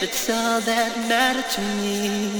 that's all that mattered to me.